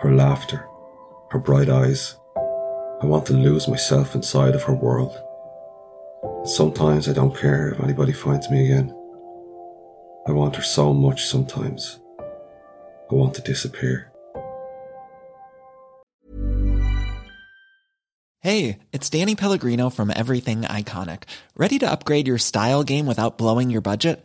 her laughter, her bright eyes. I want to lose myself inside of her world. Sometimes I don't care if anybody finds me again. I want her so much sometimes. I want to disappear. Hey, it's Danny Pellegrino from Everything Iconic. Ready to upgrade your style game without blowing your budget?